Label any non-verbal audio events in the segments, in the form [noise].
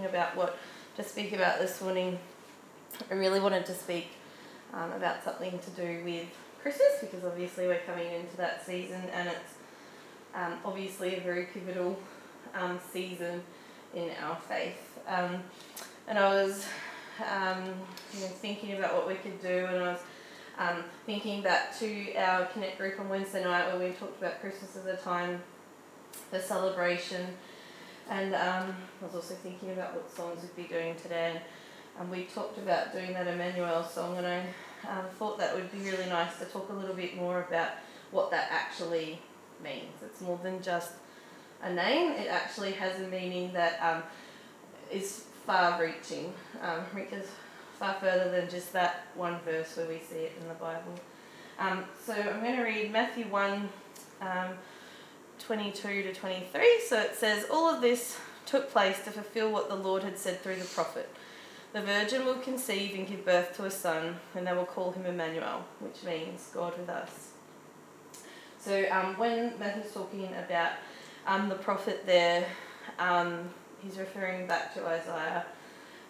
thinking about what to speak about this morning, I really wanted to speak um, about something to do with Christmas because obviously we're coming into that season and it's um, obviously a very pivotal um, season in our faith. Um, and I was um, you know, thinking about what we could do, and I was um, thinking back to our Connect group on Wednesday night where we talked about Christmas as a time for celebration. And um, I was also thinking about what songs we'd be doing today. And, and we talked about doing that Emmanuel song, and I um, thought that would be really nice to talk a little bit more about what that actually means. It's more than just a name, it actually has a meaning that um, is far reaching, um, reaches far further than just that one verse where we see it in the Bible. Um, so I'm going to read Matthew 1 um, 22 to 23. So it says, All of this took place to fulfill what the Lord had said through the prophet. The virgin will conceive and give birth to a son, and they will call him Emmanuel, which means God with us. So um, when Matthew's talking about um, the prophet there, um, he's referring back to Isaiah.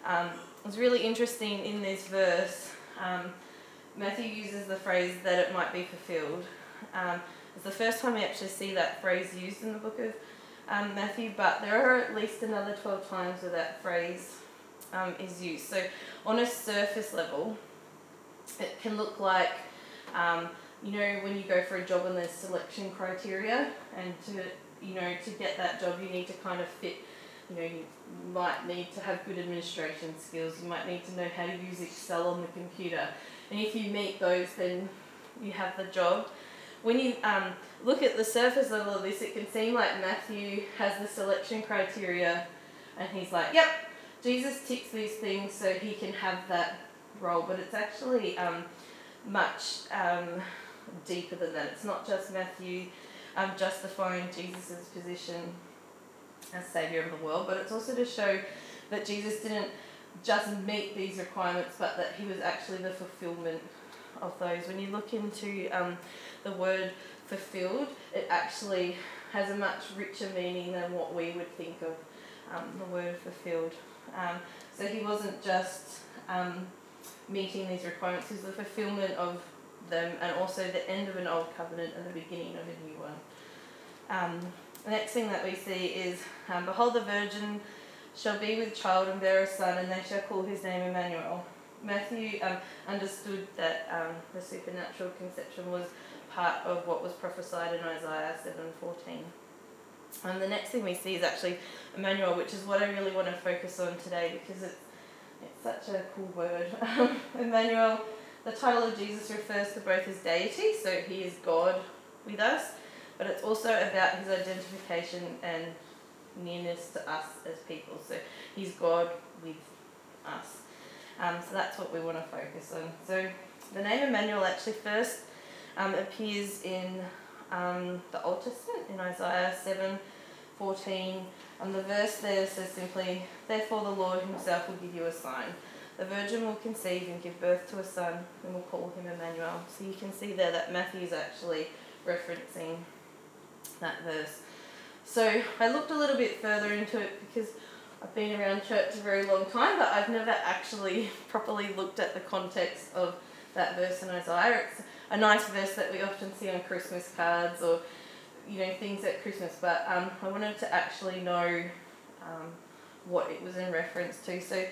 Um, it's really interesting in this verse. Um, Matthew uses the phrase that it might be fulfilled. It's the first time we actually see that phrase used in the book of um, Matthew, but there are at least another 12 times where that phrase um, is used. So, on a surface level, it can look like um, you know when you go for a job and there's selection criteria, and to you know to get that job you need to kind of fit you know, you might need to have good administration skills, you might need to know how to use Excel on the computer. And if you meet those, then you have the job. When you um, look at the surface level of this, it can seem like Matthew has the selection criteria and he's like, yep, Jesus ticks these things so he can have that role. But it's actually um, much um, deeper than that. It's not just Matthew um, justifying Jesus' position as Saviour of the world, but it's also to show that Jesus didn't just meet these requirements, but that he was actually the fulfillment of those. When you look into um, the word fulfilled, it actually has a much richer meaning than what we would think of um, the word fulfilled. Um, so he wasn't just um, meeting these requirements, he was the fulfillment of them and also the end of an old covenant and the beginning of a new one. Um, the next thing that we see is um, Behold, the virgin shall be with child and bear a son, and they shall call his name Emmanuel. Matthew um, understood that um, the supernatural conception was part of what was prophesied in Isaiah 7:14. And the next thing we see is actually Emmanuel, which is what I really want to focus on today because it's it's such a cool word. [laughs] Emmanuel, the title of Jesus refers to both his deity, so he is God with us, but it's also about his identification and nearness to us as people. So he's God with us. Um, so that's what we want to focus on. So the name Emmanuel actually first um, appears in um, the Old Testament in Isaiah 7 14. And the verse there says simply, Therefore the Lord himself will give you a sign. The virgin will conceive and give birth to a son, and will call him Emmanuel. So you can see there that Matthew is actually referencing that verse. So I looked a little bit further into it because I've been around church a very long time, but I've never actually [laughs] properly looked at the context of that verse in Isaiah. It's a nice verse that we often see on Christmas cards or you know things at Christmas, but um, I wanted to actually know um, what it was in reference to. So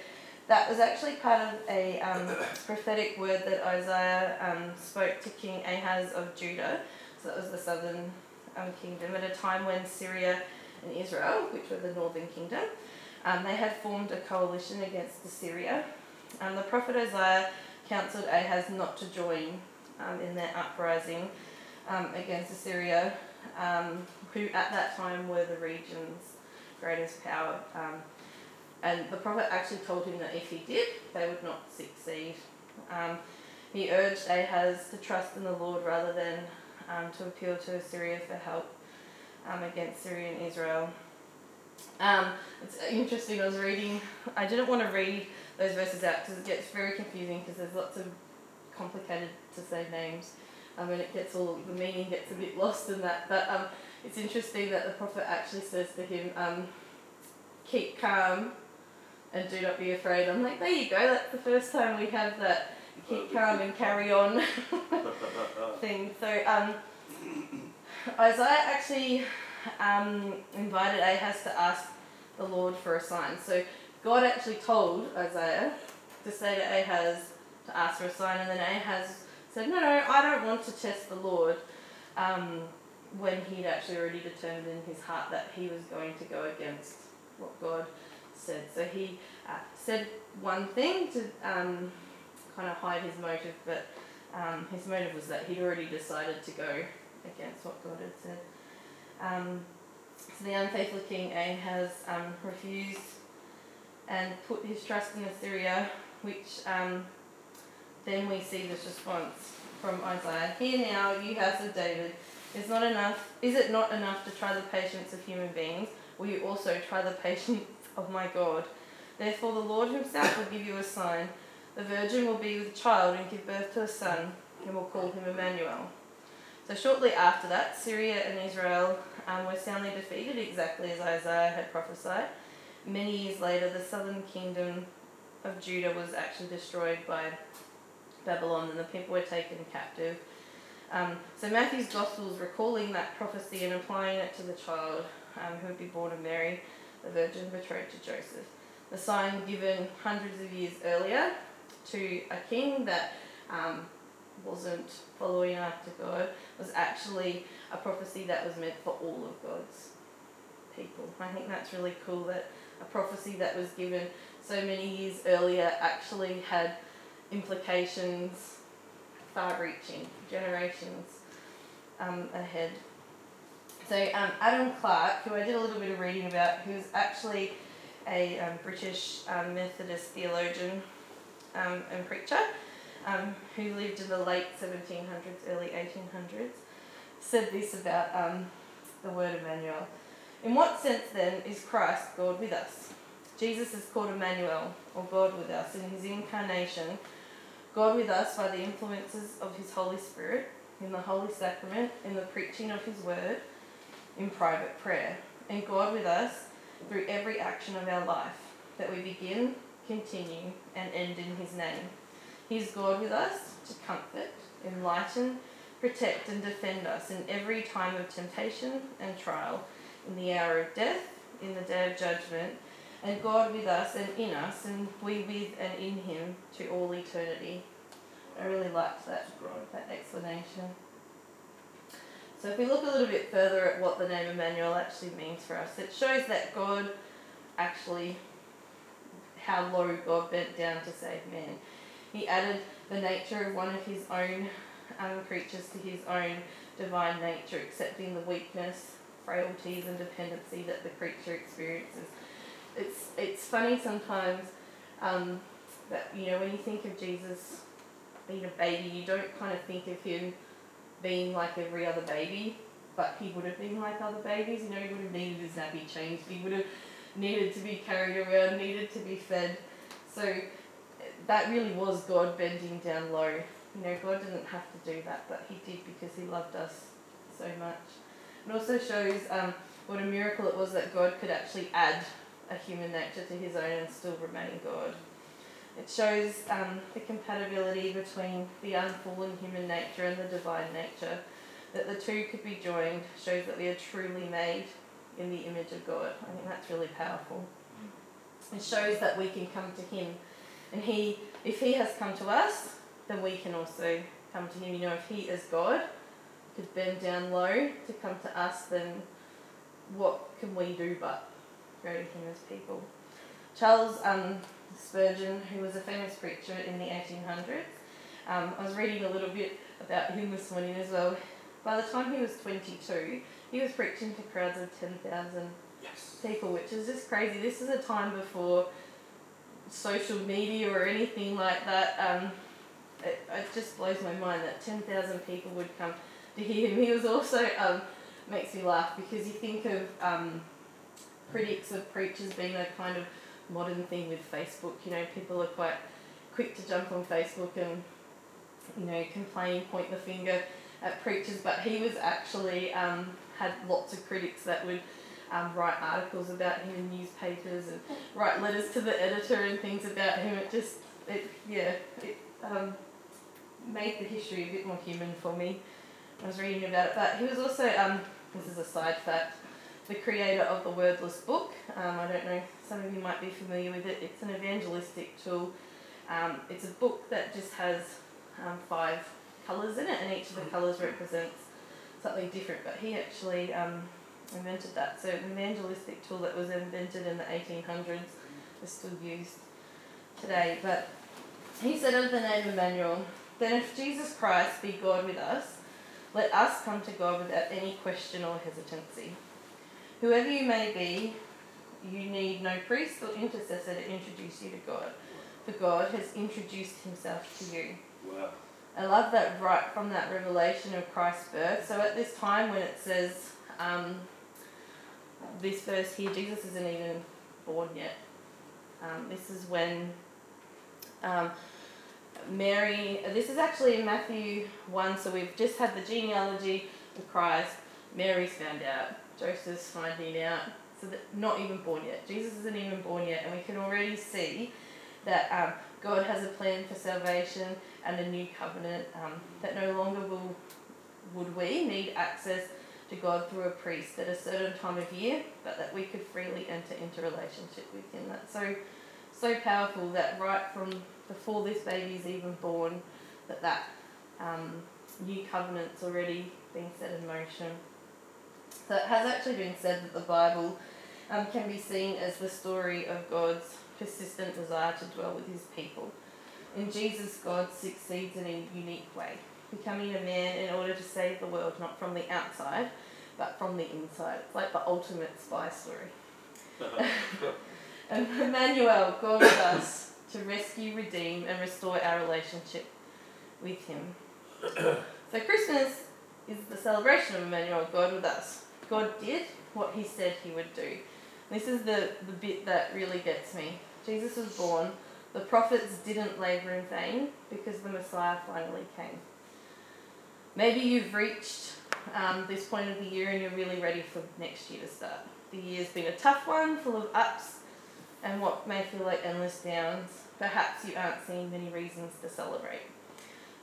that was actually part of a um, [coughs] prophetic word that Isaiah um, spoke to King Ahaz of Judah. So that was the southern um, kingdom at a time when Syria and Israel, which were the northern kingdom, um, they had formed a coalition against Assyria. Um, the prophet Isaiah counseled Ahaz not to join um, in their uprising um, against Assyria, um, who at that time were the region's greatest power. Um, and the prophet actually told him that if he did, they would not succeed. he urged Ahaz to trust in the Lord rather than to appeal to Assyria for help against Syria and Israel. Um, it's interesting, I was reading, I didn't want to read those verses out because it gets very confusing because there's lots of complicated to say names um, and it gets all, the meaning gets a bit lost in that. But um, it's interesting that the prophet actually says to him, um, keep calm, and do not be afraid. I'm like, there you go, that's the first time we have that keep [laughs] calm and carry on [laughs] [laughs] thing. So um, Isaiah actually um, invited Ahaz to ask the Lord for a sign. So God actually told Isaiah to say to Ahaz to ask for a sign, and then Ahaz said, No, no, I don't want to test the Lord. Um, when he'd actually already determined in his heart that he was going to go against what God said. So he uh, said one thing to um, kind of hide his motive, but um, his motive was that he'd already decided to go against what God had said. Um, so the unfaithful king Ahaz um, refused and put his trust in Assyria, which um, then we see this response from Isaiah. Here now, you house of David, is not enough. Is it not enough to try the patience of human beings? Will you also try the patience of my God? Therefore, the Lord Himself will give you a sign. The virgin will be with child and give birth to a son, and will call him Emmanuel. So shortly after that, Syria and Israel um, were soundly defeated, exactly as Isaiah had prophesied. Many years later, the southern kingdom of Judah was actually destroyed by Babylon, and the people were taken captive. Um, so Matthew's Gospel is recalling that prophecy and applying it to the child um, who would be born of Mary, the virgin betrothed to Joseph. The sign given hundreds of years earlier to a king that um, wasn't following after God was actually a prophecy that was meant for all of God's people. I think that's really cool that a prophecy that was given so many years earlier actually had implications far reaching, generations um, ahead. So um, Adam Clarke, who I did a little bit of reading about, who's actually a um, British um, Methodist theologian um, and preacher um, who lived in the late 1700s, early 1800s, said this about um, the word Emmanuel. In what sense then is Christ God with us? Jesus is called Emmanuel, or God with us, in his incarnation, God with us by the influences of his Holy Spirit, in the Holy Sacrament, in the preaching of his word, in private prayer, and God with us through every action of our life, that we begin, continue, and end in his name. He is God with us to comfort, enlighten, protect, and defend us in every time of temptation and trial, in the hour of death, in the day of judgment, and God with us and in us, and we with and in Him to all eternity. I really liked that, that explanation. So if we look a little bit further at what the name Emmanuel actually means for us, it shows that God actually, how low God bent down to save man. He added the nature of one of his own um, creatures to his own divine nature, accepting the weakness, frailties, and dependency that the creature experiences. It's, it's funny sometimes um, that, you know, when you think of Jesus being a baby, you don't kind of think of him being like every other baby, but he would have been like other babies. You know, he would have needed his nappy changed. He would have needed to be carried around, needed to be fed. So that really was God bending down low. You know, God didn't have to do that, but He did because He loved us so much. It also shows um, what a miracle it was that God could actually add a human nature to His own and still remain God. It shows um, the compatibility between the unfallen human nature and the divine nature. That the two could be joined shows that we are truly made in the image of God. I think that's really powerful. It shows that we can come to Him, and He, if He has come to us, then we can also come to Him. You know, if He is God, could bend down low to come to us, then what can we do but go to Him as people? Charles um, Spurgeon, who was a famous preacher in the 1800s. Um, I was reading a little bit about him this morning as well. By the time he was 22, he was preaching to crowds of 10,000 Yes. people, which is just crazy. This is a time before social media or anything like that. Um, it, it just blows my mind that 10,000 people would come to hear him. [laughs] He was also, um, makes me laugh because you think of um, critics of preachers being a kind of modern thing with Facebook. You know, people are quite quick to jump on Facebook and, you know, complain, point the finger at preachers, but he was actually um, had lots of critics that would um, write articles about him in newspapers and write letters to the editor and things about him. It just, it yeah, it um, made the history a bit more human for me. I was reading about it, but he was also, um, this is a side fact, the creator of the Wordless Book. Um, I don't know, some of you might be familiar with it. It's an evangelistic tool. Um, it's a book that just has um, five colours in it, and each of the colours represents something different. But he actually um, invented that. So, an evangelistic tool that was invented in the 1800s is still used today. But he said of the name Emmanuel, then if Jesus Christ be God with us, let us come to God without any question or hesitancy. Whoever you may be, you need no priest or intercessor to introduce you to God, for God has introduced himself to you. Wow. I love that right from that revelation of Christ's birth. So at this time when it says um, this verse here, Jesus isn't even born yet. Um, this is when um, Mary, this is actually in Matthew 1, so we've just had the genealogy of Christ. Mary's found out, Joseph's finding out, so that not even born yet. Jesus isn't even born yet, and we can already see that um, God has a plan for salvation and a new covenant. Um, that no longer will would we need access to God through a priest at a certain time of year, but that we could freely enter into relationship with Him. That's so so powerful that right from before this baby is even born, that that um, new covenant's already been set in motion. So it has actually been said that the Bible um, can be seen as the story of God's persistent desire to dwell with his people. In Jesus, God succeeds in a unique way, becoming a man in order to save the world not from the outside, but from the inside. It's like the ultimate spy story. Uh-huh. and [laughs] Emmanuel, God with us, to rescue, redeem, and restore our relationship with Him. so Christmas is the celebration of Emmanuel, God with us. God did what He said He would do. This is the, the bit that really gets me. Jesus was born. The prophets didn't labour in vain because the Messiah finally came. Maybe you've reached um, this point of the year and you're really ready for next year to start. The year's been a tough one, full of ups and what may feel like endless downs. Perhaps you aren't seeing many reasons to celebrate.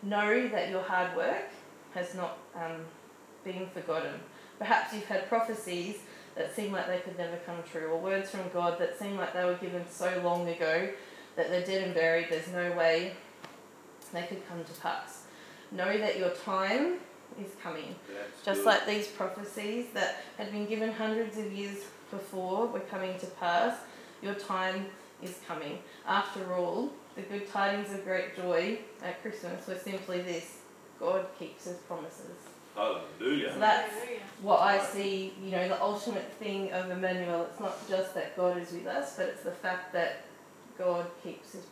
Know that your hard work has not um, been forgotten. Perhaps you've had prophecies that seem like they could never come true, or words from God that seem like they were given so long ago that they're dead and buried, there's no way they could come to pass. Know that your time is coming. That's Just good. like these prophecies that had been given hundreds of years before were coming to pass, your time is coming. After all, the good tidings of great joy at Christmas were simply this God keeps his promises. Hallelujah. So that's what I see, you know, the ultimate thing of Emmanuel. It's not just that God is with us, but it's the fact that God keeps his